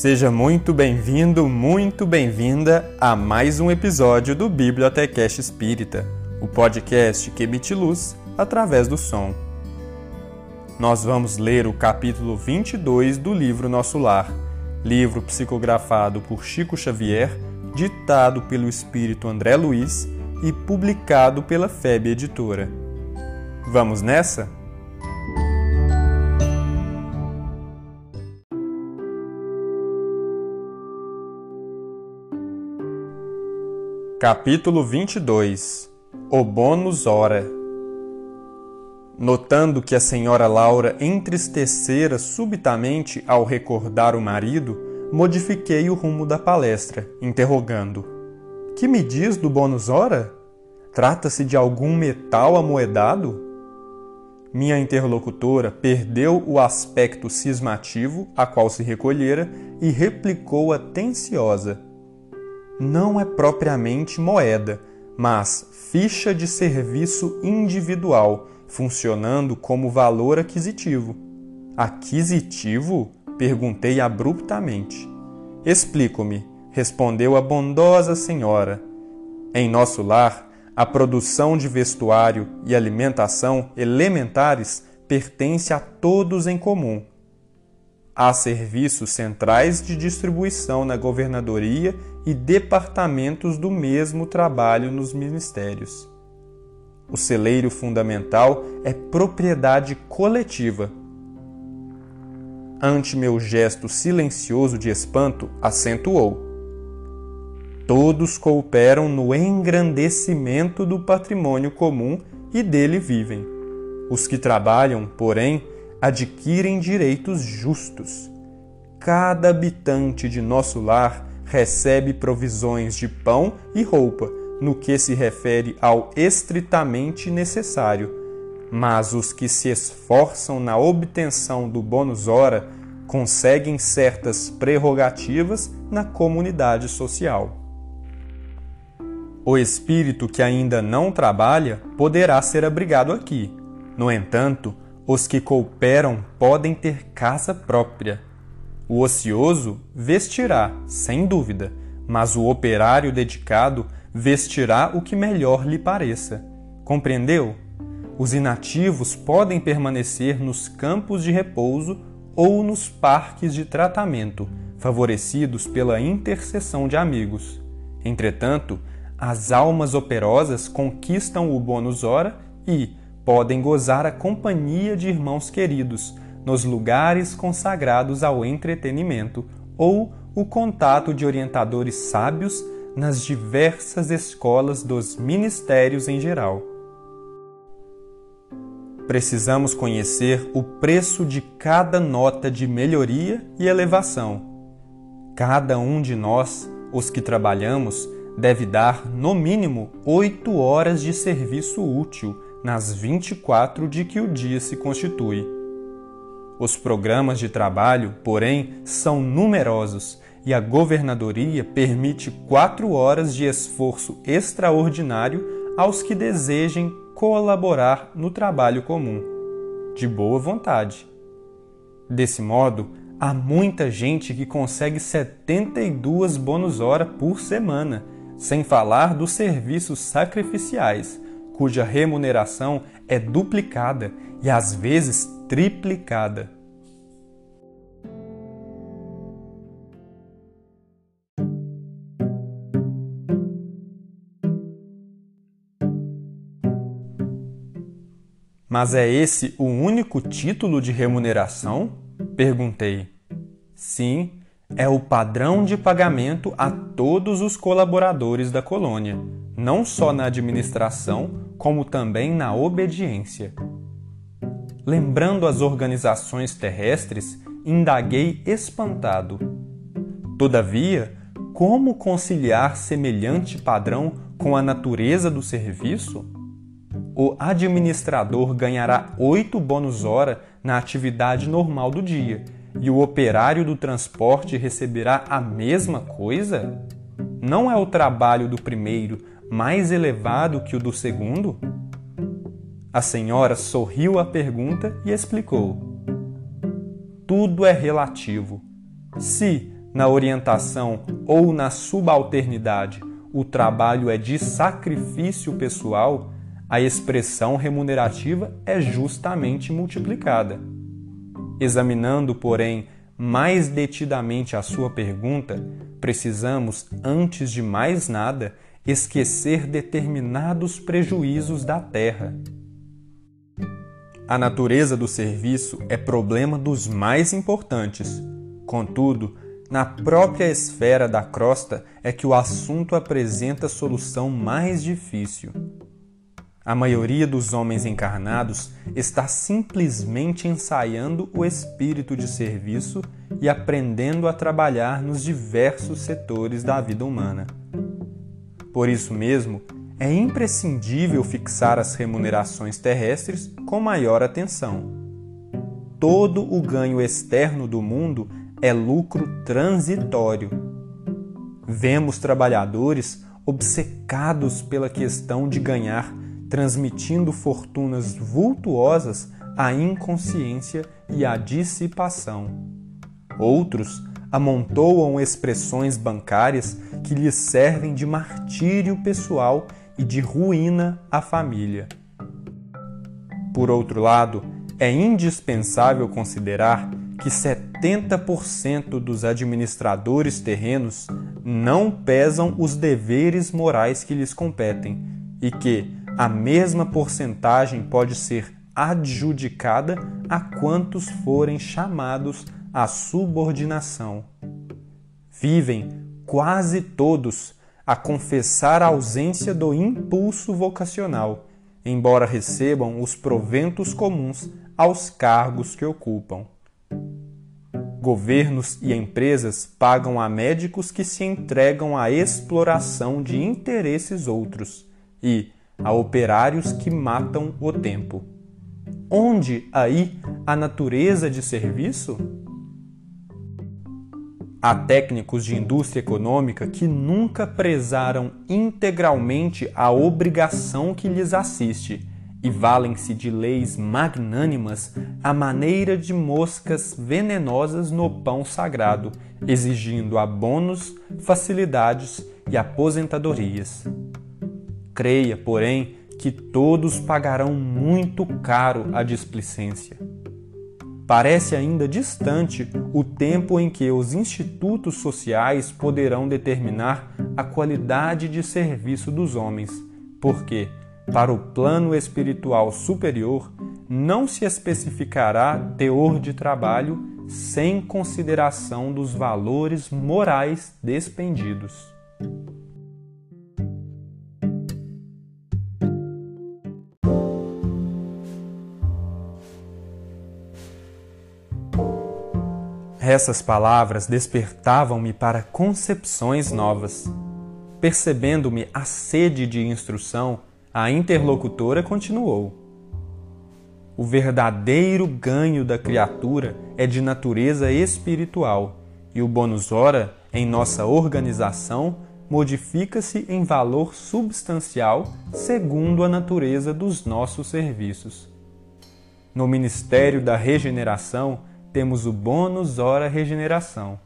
Seja muito bem-vindo, muito bem-vinda a mais um episódio do Bibliotecast Espírita, o podcast que emite luz através do som. Nós vamos ler o capítulo 22 do livro Nosso Lar, livro psicografado por Chico Xavier, ditado pelo espírito André Luiz e publicado pela FEB Editora. Vamos nessa? Capítulo 22 O bônus hora Notando que a senhora Laura entristecera subitamente ao recordar o marido, modifiquei o rumo da palestra, interrogando: Que me diz do bônus hora? Trata-se de algum metal amoedado? Minha interlocutora perdeu o aspecto cismativo a qual se recolhera e replicou atenciosa não é propriamente moeda, mas ficha de serviço individual, funcionando como valor aquisitivo. Aquisitivo? Perguntei abruptamente. Explico-me, respondeu a bondosa senhora. Em nosso lar, a produção de vestuário e alimentação elementares pertence a todos em comum Há serviços centrais de distribuição na governadoria e departamentos do mesmo trabalho nos ministérios. O celeiro fundamental é propriedade coletiva. Ante meu gesto silencioso de espanto, acentuou: Todos cooperam no engrandecimento do patrimônio comum e dele vivem. Os que trabalham, porém, adquirem direitos justos. Cada habitante de nosso lar recebe provisões de pão e roupa no que se refere ao estritamente necessário, mas os que se esforçam na obtenção do bônus hora conseguem certas prerrogativas na comunidade social. O espírito que ainda não trabalha poderá ser abrigado aqui. No entanto, os que cooperam podem ter casa própria. O ocioso vestirá, sem dúvida, mas o operário dedicado vestirá o que melhor lhe pareça. Compreendeu? Os inativos podem permanecer nos campos de repouso ou nos parques de tratamento, favorecidos pela intercessão de amigos. Entretanto, as almas operosas conquistam o bônus hora e, podem gozar a companhia de irmãos queridos nos lugares consagrados ao entretenimento ou o contato de orientadores sábios nas diversas escolas dos ministérios em geral. Precisamos conhecer o preço de cada nota de melhoria e elevação. Cada um de nós, os que trabalhamos, deve dar, no mínimo, oito horas de serviço útil nas 24 de que o dia se constitui. Os programas de trabalho, porém, são numerosos e a governadoria permite quatro horas de esforço extraordinário aos que desejem colaborar no trabalho comum, de boa vontade. Desse modo, há muita gente que consegue 72 bônus hora por semana, sem falar dos serviços sacrificiais cuja remuneração é duplicada e às vezes triplicada. Mas é esse o único título de remuneração? Perguntei. Sim, é o padrão de pagamento a todos os colaboradores da colônia, não só na administração, como também na obediência. Lembrando as organizações terrestres, indaguei espantado. Todavia, como conciliar semelhante padrão com a natureza do serviço? O administrador ganhará oito bônus hora na atividade normal do dia e o operário do transporte receberá a mesma coisa? Não é o trabalho do primeiro mais elevado que o do segundo? A senhora sorriu à pergunta e explicou: Tudo é relativo. Se, na orientação ou na subalternidade o trabalho é de sacrifício pessoal, a expressão remunerativa é justamente multiplicada. Examinando, porém, mais detidamente a sua pergunta, precisamos, antes de mais nada, esquecer determinados prejuízos da terra. A natureza do serviço é problema dos mais importantes. Contudo, na própria esfera da crosta é que o assunto apresenta solução mais difícil. A maioria dos homens encarnados está simplesmente ensaiando o espírito de serviço e aprendendo a trabalhar nos diversos setores da vida humana. Por isso mesmo, é imprescindível fixar as remunerações terrestres com maior atenção. Todo o ganho externo do mundo é lucro transitório. Vemos trabalhadores obcecados pela questão de ganhar transmitindo fortunas vultuosas à inconsciência e à dissipação. Outros amontoam expressões bancárias que lhes servem de martírio pessoal e de ruína à família. Por outro lado, é indispensável considerar que 70% dos administradores terrenos não pesam os deveres morais que lhes competem e que, a mesma porcentagem pode ser adjudicada a quantos forem chamados à subordinação. Vivem quase todos a confessar a ausência do impulso vocacional, embora recebam os proventos comuns aos cargos que ocupam. Governos e empresas pagam a médicos que se entregam à exploração de interesses outros e, a operários que matam o tempo. Onde aí a natureza de serviço? Há técnicos de indústria econômica que nunca prezaram integralmente a obrigação que lhes assiste e valem-se de leis magnânimas à maneira de moscas venenosas no pão sagrado, exigindo abonos, facilidades e aposentadorias. Creia, porém, que todos pagarão muito caro a displicência. Parece ainda distante o tempo em que os institutos sociais poderão determinar a qualidade de serviço dos homens, porque, para o plano espiritual superior, não se especificará teor de trabalho sem consideração dos valores morais despendidos. Essas palavras despertavam-me para concepções novas. Percebendo-me a sede de instrução, a interlocutora continuou: O verdadeiro ganho da criatura é de natureza espiritual, e o bônus hora, em nossa organização, modifica-se em valor substancial segundo a natureza dos nossos serviços. No Ministério da Regeneração, temos o bônus hora regeneração.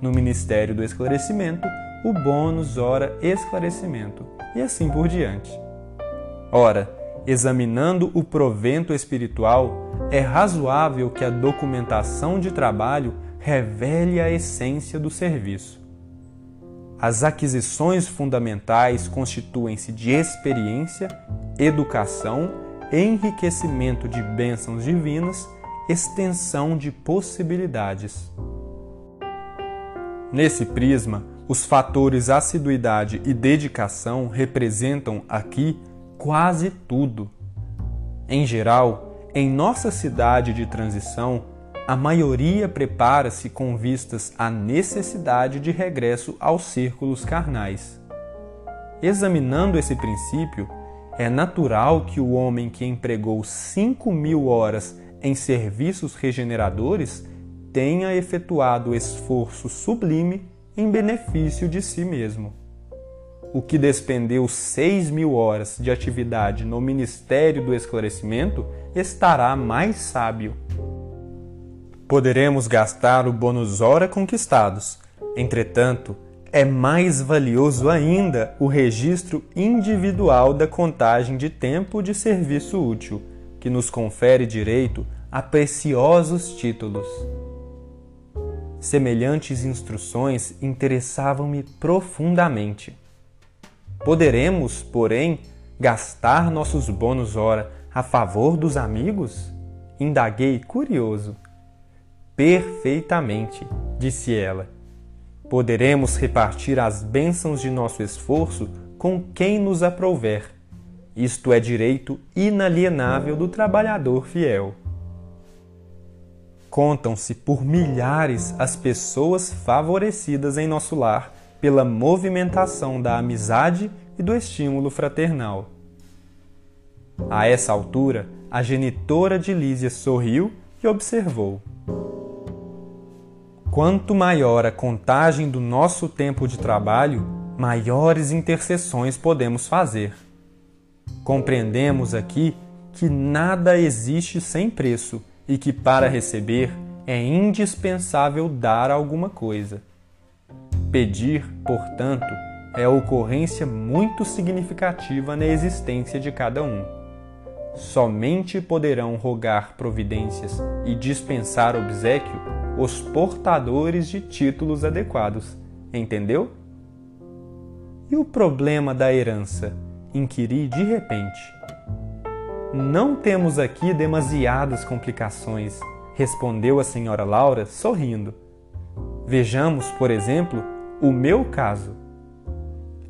No Ministério do Esclarecimento, o bônus hora esclarecimento. E assim por diante. Ora, examinando o provento espiritual, é razoável que a documentação de trabalho revele a essência do serviço. As aquisições fundamentais constituem-se de experiência, educação, enriquecimento de bênçãos divinas extensão de possibilidades. Nesse prisma, os fatores assiduidade e dedicação representam aqui quase tudo. Em geral, em nossa cidade de transição, a maioria prepara-se com vistas à necessidade de regresso aos círculos carnais. Examinando esse princípio, é natural que o homem que empregou cinco mil horas em serviços regeneradores tenha efetuado esforço sublime em benefício de si mesmo. O que despendeu seis mil horas de atividade no Ministério do Esclarecimento estará mais sábio. Poderemos gastar o bônus hora conquistados, Entretanto, é mais valioso ainda o registro individual da contagem de tempo de serviço útil, que nos confere direito a preciosos títulos. Semelhantes instruções interessavam-me profundamente. Poderemos, porém, gastar nossos bônus hora a favor dos amigos? Indaguei curioso. Perfeitamente, disse ela Poderemos repartir as bênçãos de nosso esforço com quem nos aprouver. Isto é direito inalienável do trabalhador fiel. Contam-se por milhares as pessoas favorecidas em nosso lar pela movimentação da amizade e do estímulo fraternal. A essa altura, a genitora de Lísia sorriu e observou. Quanto maior a contagem do nosso tempo de trabalho, maiores intercessões podemos fazer. Compreendemos aqui que nada existe sem preço e que para receber é indispensável dar alguma coisa. Pedir, portanto, é ocorrência muito significativa na existência de cada um. Somente poderão rogar providências e dispensar obsequio os portadores de títulos adequados. Entendeu? E o problema da herança? Inquiri de repente. Não temos aqui demasiadas complicações, respondeu a senhora Laura, sorrindo. Vejamos, por exemplo, o meu caso.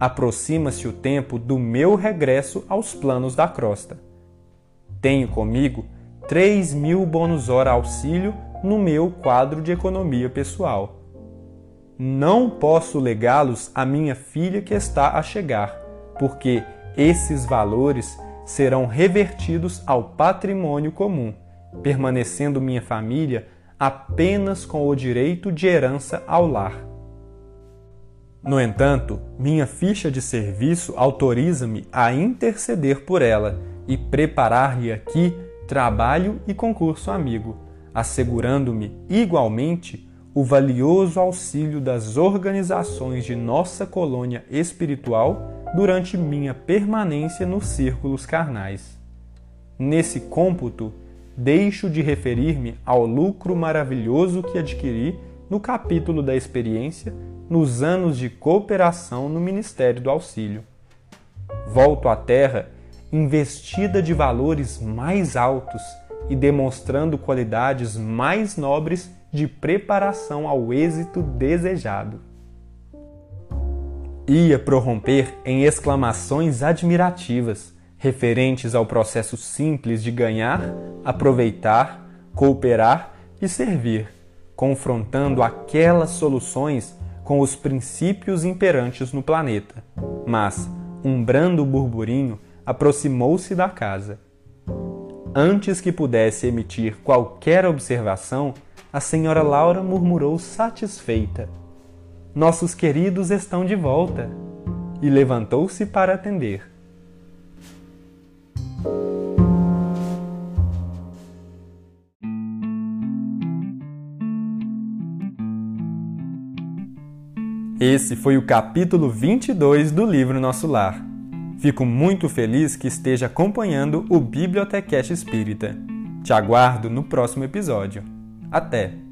Aproxima-se o tempo do meu regresso aos planos da crosta. Tenho comigo 3 mil bônus hora auxílio no meu quadro de economia pessoal. Não posso legá-los à minha filha que está a chegar, porque esses valores serão revertidos ao patrimônio comum, permanecendo minha família apenas com o direito de herança ao lar. No entanto, minha ficha de serviço autoriza-me a interceder por ela e preparar-lhe aqui trabalho e concurso amigo assegurando-me igualmente o valioso auxílio das organizações de nossa colônia espiritual durante minha permanência nos círculos carnais. Nesse cômputo, deixo de referir-me ao lucro maravilhoso que adquiri no capítulo da experiência nos anos de cooperação no Ministério do Auxílio. Volto à Terra investida de valores mais altos e demonstrando qualidades mais nobres de preparação ao êxito desejado. Ia prorromper em exclamações admirativas referentes ao processo simples de ganhar, aproveitar, cooperar e servir, confrontando aquelas soluções com os princípios imperantes no planeta. Mas um brando burburinho aproximou-se da casa Antes que pudesse emitir qualquer observação, a senhora Laura murmurou satisfeita: Nossos queridos estão de volta! E levantou-se para atender. Esse foi o capítulo 22 do livro Nosso Lar. Fico muito feliz que esteja acompanhando o Bibliotecast Espírita. Te aguardo no próximo episódio. Até!